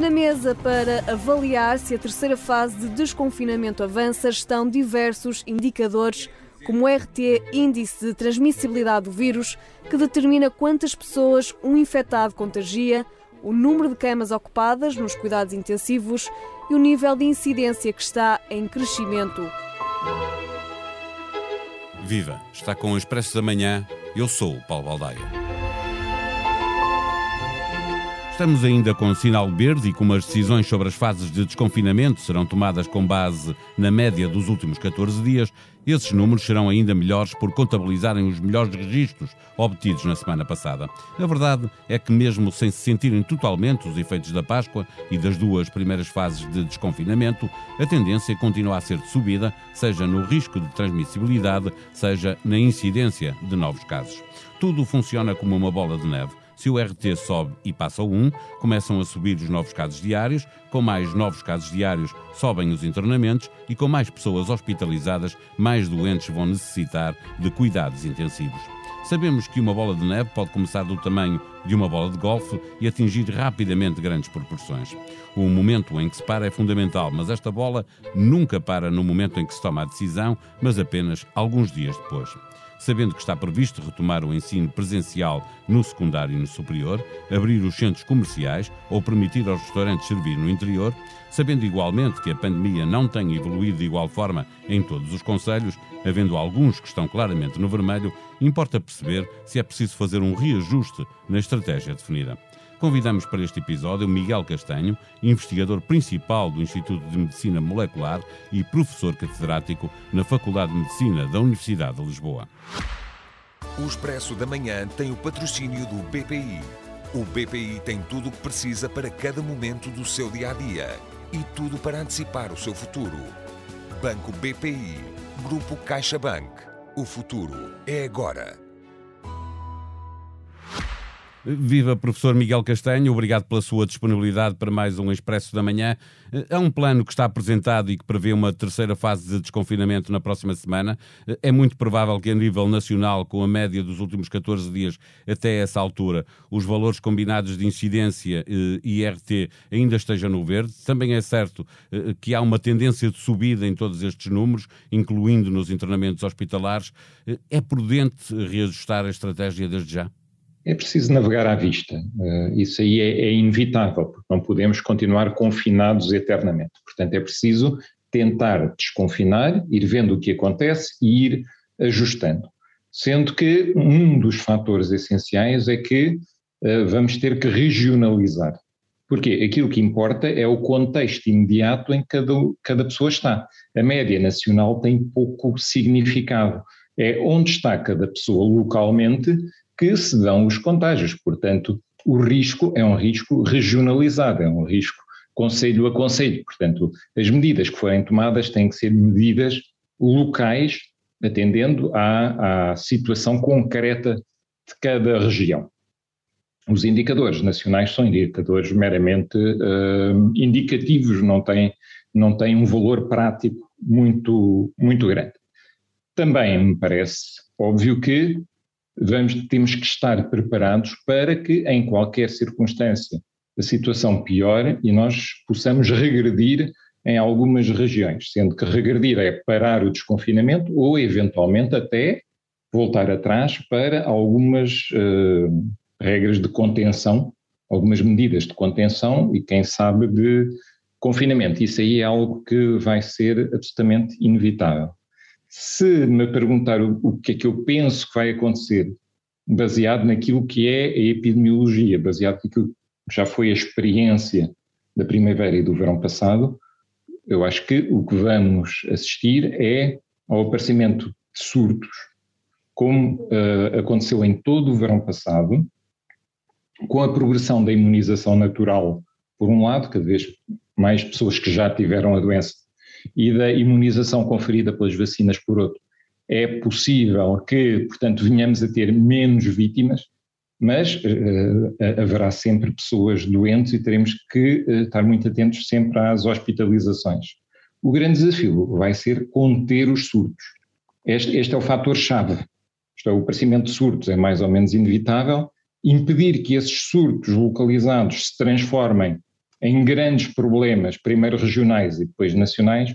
Na mesa para avaliar se a terceira fase de desconfinamento avança estão diversos indicadores, como o RT Índice de Transmissibilidade do Vírus, que determina quantas pessoas um infectado contagia, o número de camas ocupadas nos cuidados intensivos e o nível de incidência que está em crescimento. Viva! Está com o Expresso da Manhã. Eu sou o Paulo Baldaia. Estamos ainda com sinal verde e como as decisões sobre as fases de desconfinamento serão tomadas com base na média dos últimos 14 dias, esses números serão ainda melhores por contabilizarem os melhores registros obtidos na semana passada. A verdade é que, mesmo sem se sentirem totalmente os efeitos da Páscoa e das duas primeiras fases de desconfinamento, a tendência continua a ser de subida, seja no risco de transmissibilidade, seja na incidência de novos casos. Tudo funciona como uma bola de neve. Se o RT sobe e passa o 1, começam a subir os novos casos diários, com mais novos casos diários sobem os internamentos e com mais pessoas hospitalizadas, mais doentes vão necessitar de cuidados intensivos. Sabemos que uma bola de neve pode começar do tamanho de uma bola de golfe e atingir rapidamente grandes proporções. O momento em que se para é fundamental, mas esta bola nunca para no momento em que se toma a decisão, mas apenas alguns dias depois sabendo que está previsto retomar o ensino presencial no secundário e no superior, abrir os centros comerciais ou permitir aos restaurantes servir no interior, sabendo igualmente que a pandemia não tem evoluído de igual forma em todos os conselhos, havendo alguns que estão claramente no vermelho, importa perceber se é preciso fazer um reajuste na estratégia definida. Convidamos para este episódio Miguel Castanho, investigador principal do Instituto de Medicina Molecular e professor catedrático na Faculdade de Medicina da Universidade de Lisboa. O Expresso da Manhã tem o patrocínio do BPI. O BPI tem tudo o que precisa para cada momento do seu dia a dia e tudo para antecipar o seu futuro. Banco BPI, Grupo CaixaBank. O futuro é agora. Viva professor Miguel Castanho, obrigado pela sua disponibilidade para mais um Expresso da Manhã. É um plano que está apresentado e que prevê uma terceira fase de desconfinamento na próxima semana. É muito provável que a nível nacional, com a média dos últimos 14 dias até essa altura, os valores combinados de incidência e IRT ainda estejam no verde. Também é certo eh, que há uma tendência de subida em todos estes números, incluindo nos internamentos hospitalares. Eh, é prudente reajustar a estratégia desde já? É preciso navegar à vista. Uh, isso aí é, é, inevitável, porque não podemos continuar confinados eternamente. Portanto, é preciso tentar desconfinar, ir vendo o que acontece e ir ajustando. Sendo que um dos fatores essenciais é que uh, vamos ter que regionalizar. Porque aquilo que importa é o contexto imediato em que cada, cada pessoa está. A média nacional tem pouco significado. É onde está cada pessoa localmente que se dão os contágios. Portanto, o risco é um risco regionalizado, é um risco conselho a conselho. Portanto, as medidas que forem tomadas têm que ser medidas locais, atendendo à, à situação concreta de cada região. Os indicadores nacionais são indicadores meramente uh, indicativos, não têm, não têm um valor prático muito, muito grande. Também me parece óbvio que vamos, temos que estar preparados para que, em qualquer circunstância, a situação piore e nós possamos regredir em algumas regiões, sendo que regredir é parar o desconfinamento ou, eventualmente, até voltar atrás para algumas uh, regras de contenção, algumas medidas de contenção e, quem sabe, de confinamento. Isso aí é algo que vai ser absolutamente inevitável. Se me perguntar o, o que é que eu penso que vai acontecer, baseado naquilo que é a epidemiologia, baseado naquilo que já foi a experiência da primavera e do verão passado, eu acho que o que vamos assistir é ao aparecimento de surtos, como uh, aconteceu em todo o verão passado, com a progressão da imunização natural, por um lado, cada vez mais pessoas que já tiveram a doença e da imunização conferida pelas vacinas por outro, é possível que, portanto, venhamos a ter menos vítimas, mas uh, haverá sempre pessoas doentes e teremos que uh, estar muito atentos sempre às hospitalizações. O grande desafio vai ser conter os surtos. Este, este é o fator-chave. É, o aparecimento de surtos é mais ou menos inevitável. Impedir que esses surtos localizados se transformem em grandes problemas, primeiro regionais e depois nacionais,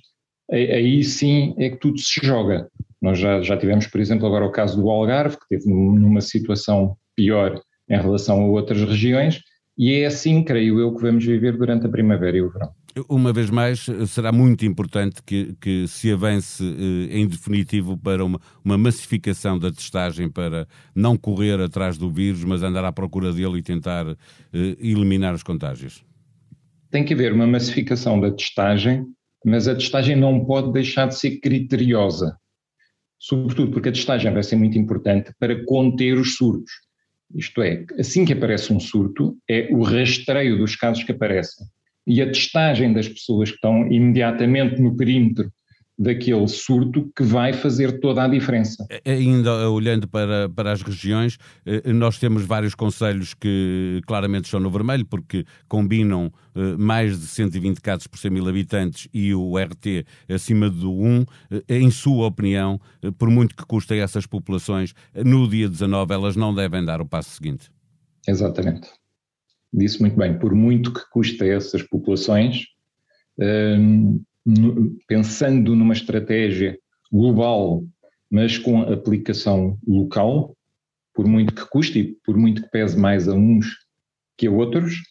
aí sim é que tudo se joga. Nós já, já tivemos, por exemplo, agora o caso do Algarve, que teve numa situação pior em relação a outras regiões, e é assim, creio eu, que vamos viver durante a primavera e o verão. Uma vez mais, será muito importante que, que se avance eh, em definitivo para uma, uma, massificação da testagem para não correr atrás do vírus, mas andar à procura dele e tentar eh, eliminar os contágios. Tem que haver uma massificação da testagem, mas a testagem não pode deixar de ser criteriosa. Sobretudo porque a testagem vai ser muito importante para conter os surtos. Isto é, assim que aparece um surto, é o rastreio dos casos que aparecem e a testagem das pessoas que estão imediatamente no perímetro daquele surto que vai fazer toda a diferença. Ainda olhando para, para as regiões, eh, nós temos vários conselhos que claramente estão no vermelho, porque combinam eh, mais de 120 casos por 100 mil habitantes e o RT acima do 1. Eh, em sua opinião, por muito que custem essas populações, no dia 19 elas não devem dar o passo seguinte. Exatamente disse muito bem, por muito que custe a essas populações, no, pensando numa estratégia global, mas com aplicação local, por muito que custe e por muito que pese mais a uns que a outros,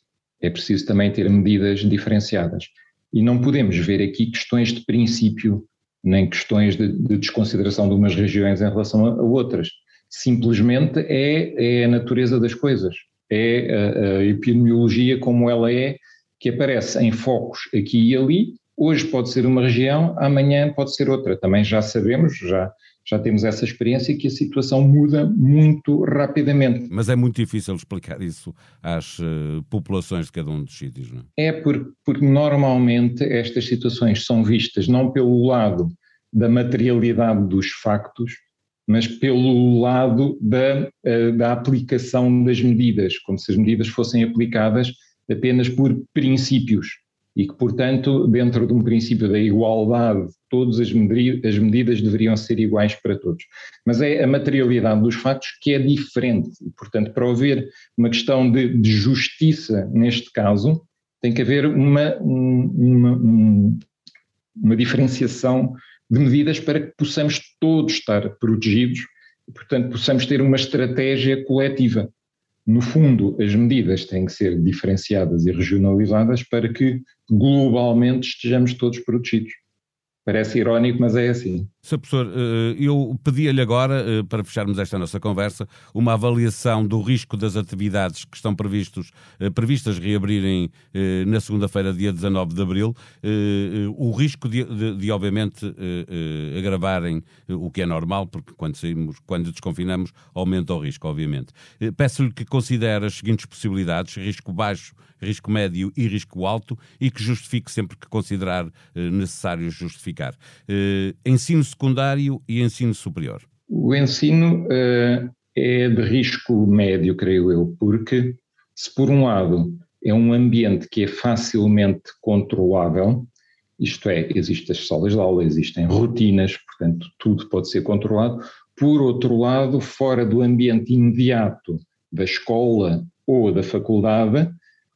é preciso também ter medidas diferenciadas. E não podemos ver aqui questões de princípio, nem questões de, de desconsideração de umas regiões em relação a, a outras. Simplesmente é, é a natureza das coisas é a, a epidemiologia como ela é, que aparece em focos aqui e ali. Hoje pode ser uma região, amanhã pode ser outra. Também já sabemos, já, já temos essa experiência que a situação muda muito rapidamente. Mas é muito difícil explicar isso às uh, populações de cada um dos sítios, não é? É porque, porque normalmente estas situações são vistas não pelo lado da materialidade dos factos, mas pelo lado da, eh, da aplicação das medidas, como se as medidas fossem aplicadas apenas por princípios e que, portanto, dentro de um princípio da igualdade, todas as medidas deveriam ser iguais para todos. Mas é a materialidade dos factos que é diferente. E, portanto, para haver uma questão de, de justiça neste caso, tem que haver uma, uma, uma diferenciação de medidas para que possamos todos estar protegidos e, portanto, possamos ter uma estratégia coletiva. No fundo, as medidas têm que ser diferenciadas e regionalizadas para que globalmente estejamos todos protegidos. Parece irónico, mas é assim. Sr. Professor, eh, eu pedia-lhe agora, eh, para fecharmos esta nossa conversa, uma avaliação do risco das atividades que estão previstos, eh, previstas reabrirem na segunda-feira, dia 19 de abril, o risco de, de, de, obviamente, agravarem o que é normal, porque quando saímos, quando desconfinamos, aumenta o risco, obviamente. Peço-lhe que considere as seguintes possibilidades, risco baixo, risco médio e risco alto, e que justifique sempre que considerar necessário justificar. Ensino secundário e ensino superior? O ensino uh, é de risco médio, creio eu, porque se por um lado é um ambiente que é facilmente controlável, isto é, existem as salas de aula, existem rotinas, portanto tudo pode ser controlado. Por outro lado, fora do ambiente imediato da escola ou da faculdade,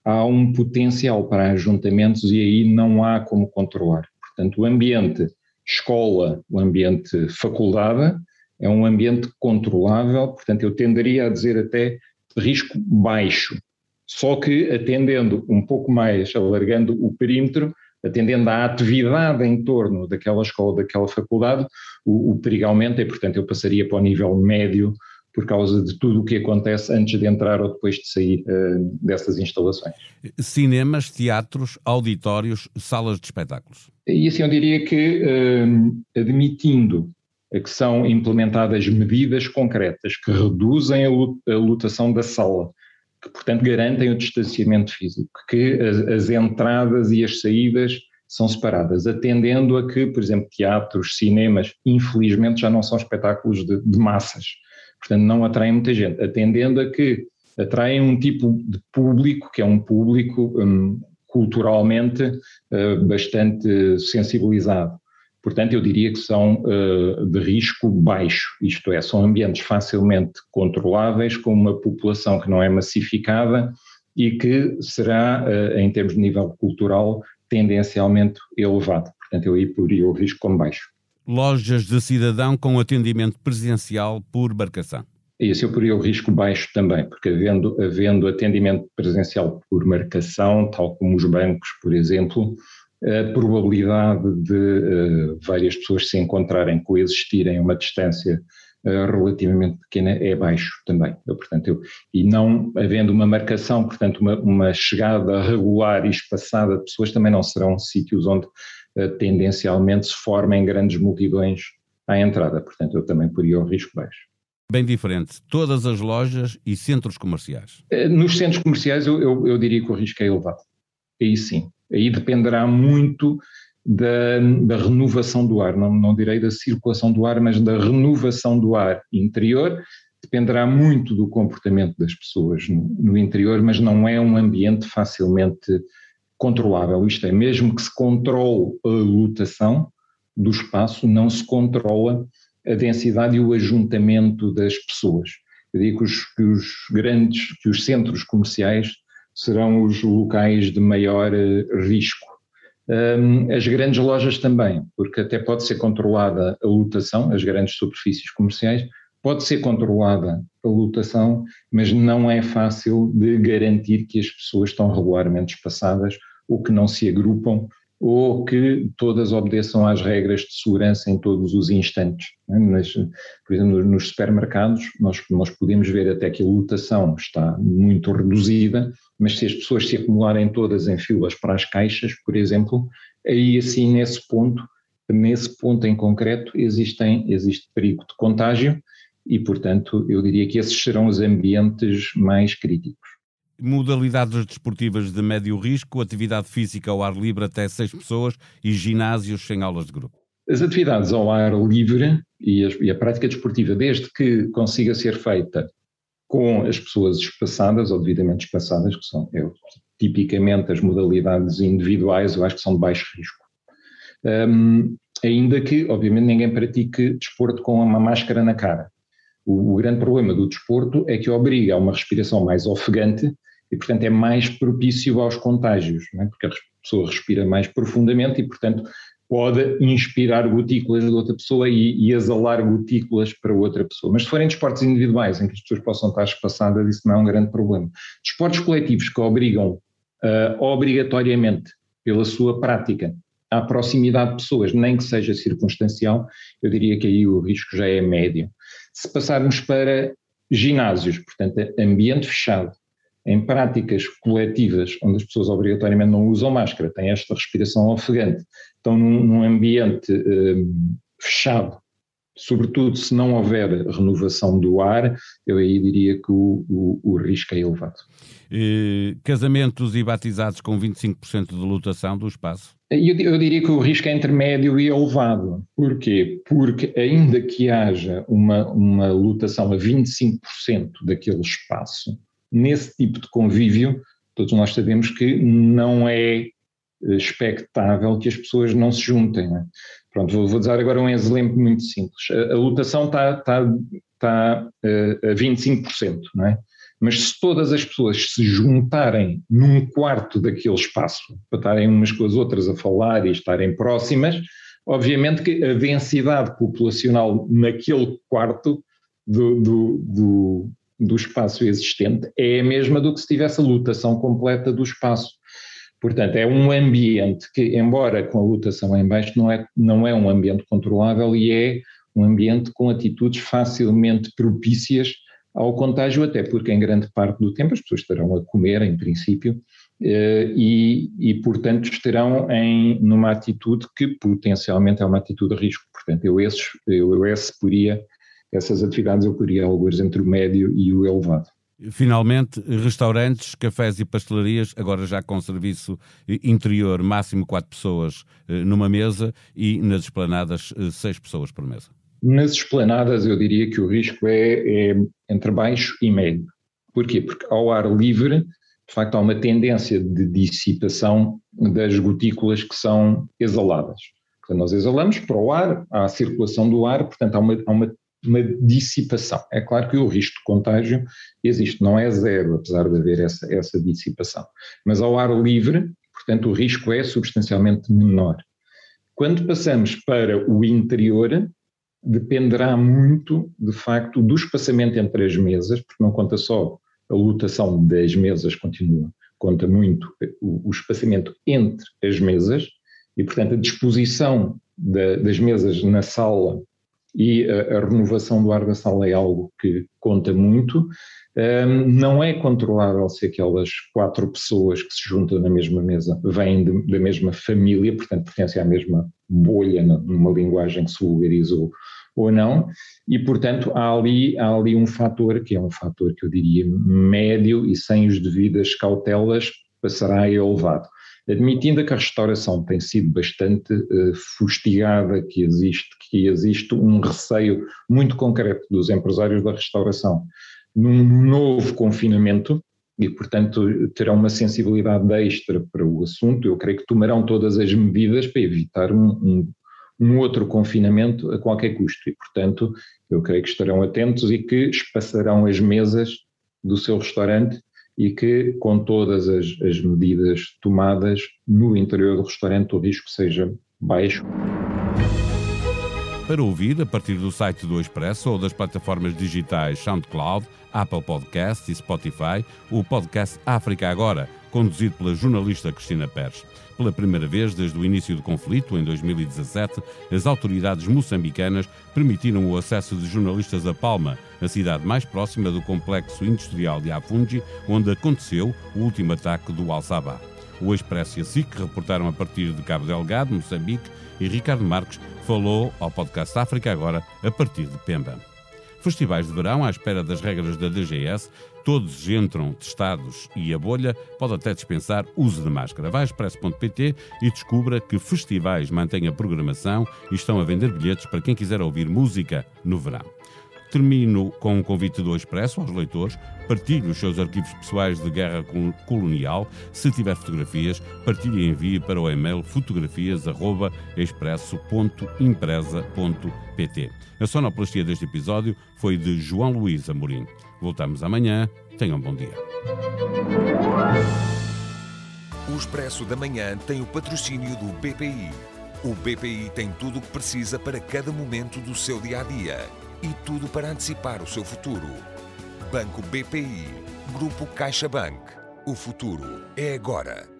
há um potencial para ajuntamentos e aí não há como controlar. Portanto, o ambiente escola, o ambiente faculdade, é um ambiente controlável, portanto eu tenderia a dizer até risco baixo, só que atendendo um pouco mais, alargando o perímetro, atendendo à atividade em torno daquela escola, daquela faculdade, o, o perigo aumenta e, portanto, eu passaria para o nível médio por causa de tudo o que acontece antes de entrar ou depois de sair uh, dessas instalações. Cinemas, teatros, auditórios, salas de espetáculos. E assim eu diria que, uh, admitindo que são implementadas medidas concretas que reduzem a lotação da sala, que portanto garantem o distanciamento físico, que as, as entradas e as saídas são separadas, atendendo a que, por exemplo, teatros, cinemas, infelizmente já não são espetáculos de, de massas portanto não atraem muita gente, atendendo a que atraem um tipo de público, que é um público um, culturalmente uh, bastante sensibilizado. Portanto, eu diria que são uh, de risco baixo, isto é, são ambientes facilmente controláveis, com uma população que não é massificada e que será, em termos de nível cultural, tendencialmente elevado. Portanto, eu aí poria o risco como baixo. Lojas de cidadão com atendimento presencial por marcação. Isso eu poria o risco baixo também, porque havendo, havendo atendimento presencial por marcação, tal como os bancos, por exemplo, a probabilidade de uh, várias pessoas se encontrarem, coexistirem a uma distância uh, relativamente pequena é baixo também. Eu, portanto, eu, e não havendo uma marcação, portanto, uma, uma, chegada regular e espaçada de pessoas também não serão sítios onde tendencialmente se formem grandes multidões à entrada. Portanto, eu também poria o risco baixo. Bem diferente, todas as lojas e centros comerciais. Nos centros comerciais eu, eu, eu diria que o risco é elevado. Aí sim, Aí dependerá muito da, da, renovação do ar, não, não direi da circulação do ar, mas da renovação do ar interior. Dependerá muito do comportamento das pessoas no, no interior, mas não é um ambiente facilmente controlável. Isto é, mesmo que se controle a lotação do espaço, não se controla a densidade e o ajuntamento das pessoas. Eu digo que os, que os grandes, que os centros comerciais serão os locais de maior eh, risco. as grandes lojas também, porque até pode ser controlada a lotação, as grandes superfícies comerciais, pode ser controlada a lotação, mas não é fácil de garantir que as pessoas estão regularmente espaçadas ou que não se agrupam ou que todas obedeçam às regras de segurança em todos os instantes. Né? Mas, por exemplo, nos supermercados, nós, nós podemos ver até que a lotação está muito reduzida, mas se as pessoas se acumularem todas em filas para as caixas, por exemplo, aí assim nesse ponto, nesse ponto em concreto, existem, existe perigo de contágio e, portanto, eu diria que esses serão os ambientes mais críticos modalidades desportivas de médio risco, atividade física ao ar livre até seis pessoas e ginásios sem aulas de grupo. As atividades ao ar livre e a, e a prática desportiva, desde que consiga ser feita com as pessoas espaçadas ou devidamente espaçadas, que são eu, tipicamente as modalidades individuais, eu acho que são de baixo risco. Um, ainda que, obviamente, ninguém pratique desporto com uma máscara na cara. O, o, grande problema do desporto é que obriga a uma respiração mais ofegante e, portanto, é mais propício aos contágios, é? porque a pessoa respira mais profundamente e, portanto, pode inspirar gotículas de outra pessoa e, e exalar gotículas para outra pessoa. Mas se forem desportos individuais, em que as pessoas possam estar espaçadas, isso não é um grande problema. Desportos coletivos que obrigam uh, obrigatoriamente, pela sua prática, à proximidade de pessoas, nem que seja circunstancial, eu diria que aí o risco já é médio. Se passarmos para ginásios, portanto, ambiente fechado, em práticas coletivas, onde as pessoas obrigatoriamente não usam máscara, têm esta respiração ofegante, estão num, num ambiente um, fechado, sobretudo se não houver renovação do ar, eu aí diria que o, o, o risco é elevado. E, casamentos e batizados com 25% de lotação do espaço? Eu, eu, diria que o risco é intermédio e elevado. Porquê? Porque ainda que haja uma, uma lotação a 25% daquele espaço, nesse tipo de convívio, todos nós sabemos que não é eh, expectável que as pessoas não se juntem. Não é? Pronto, vou, vou, dar agora um exemplo muito simples. A, a lotação está, está, está uh, a 25%, não é? Mas se todas as pessoas se juntarem num quarto daquele espaço, para estarem umas com as outras a falar e estarem próximas, obviamente que a densidade populacional naquele quarto do, do, do, do espaço existente é a mesma do que se tivesse a lotação completa do espaço. Portanto, é um ambiente que, embora com a lotação em baixo, não é, não é um ambiente controlável e é um ambiente com atitudes facilmente propícias ao contágio, até porque em grande parte do tempo as pessoas estarão a comer, em princípio, eh, e, e portanto estarão em, numa atitude que potencialmente é uma atitude de risco. Portanto, eu, esses, eu, esse poria essas atividades eu poderia alguns entre o médio e o elevado. Finalmente, restaurantes, cafés e pastelarias, agora já com serviço interior, máximo quatro pessoas eh, numa mesa e nas esplanadas eh, seis pessoas por mesa. Nas esplanadas eu diria que o risco é, é entre baixo e médio. Porquê? Porque ao ar livre, de facto, há uma tendência de dissipação das gotículas que são exaladas. Portanto, nós exalamos para o ar, há a circulação do ar, portanto, há uma, há uma uma dissipação. É claro que o risco de contágio existe, não é zero, apesar de haver essa, essa dissipação. Mas ao ar livre, portanto, o risco é substancialmente menor. Quando passamos para o interior, dependerá muito, de facto, do espaçamento entre as mesas, porque não conta só a lotação das mesas, continua, conta muito o, o espaçamento entre as mesas, e, portanto, a disposição da, das mesas na sala e a, a, renovação do ar da sala é algo que conta muito. Um, não é controlável se aquelas quatro pessoas que se juntam na mesma mesa vêm de, da mesma família, portanto pertencem à mesma bolha, numa linguagem que se vulgarizou ou não, e portanto há ali, há ali um fator que é um fator que eu diria médio e sem as devidas cautelas passará elevado. Admitindo que a restauração tem sido bastante uh, fustigada, que existe, que existe um receio muito concreto dos empresários da restauração num novo confinamento, e, portanto, terão uma sensibilidade extra para o assunto. Eu creio que tomarão todas as medidas para evitar um, um, um, outro confinamento a qualquer custo. E, portanto, eu creio que estarão atentos e que espaçarão as mesas do seu restaurante e que, com todas as, as medidas tomadas no interior do restaurante, o risco seja baixo. Para ouvir, a partir do site do Expresso ou das plataformas digitais SoundCloud, Apple Podcast e Spotify, o podcast África Agora, conduzido pela jornalista Cristina Pérez. Pela primeira vez desde o início do conflito, em 2017, as autoridades moçambicanas permitiram o acesso de jornalistas a Palma, a cidade mais próxima do complexo industrial de Afungi, onde aconteceu o último ataque do Al-Sabah. O Expresso e a SIC reportaram a partir de Cabo Delgado, Moçambique, e Ricardo Marques falou ao podcast África agora a partir de Pemba. Festivais de verão à espera das regras da DGS todos entram testados e a bolha pode até dispensar uso de máscara. Vá a expresso.pt e descubra que festivais mantêm a programação e estão a vender bilhetes para quem quiser ouvir música no verão. Termino com um convite do Expresso aos leitores. Partilhe os seus arquivos pessoais de guerra colonial. Se tiver fotografias, partilhe e envie para o e-mail fotografias.expresso.empresa.pt. A sonoplastia deste episódio foi de João Luís Amorim. Voltamos amanhã. Tenham um bom dia. O Expresso da Manhã tem o patrocínio do BPI. O BPI tem tudo o que precisa para cada momento do seu dia a dia e tudo para antecipar o seu futuro. Banco BPI. Grupo CaixaBank. O futuro é agora.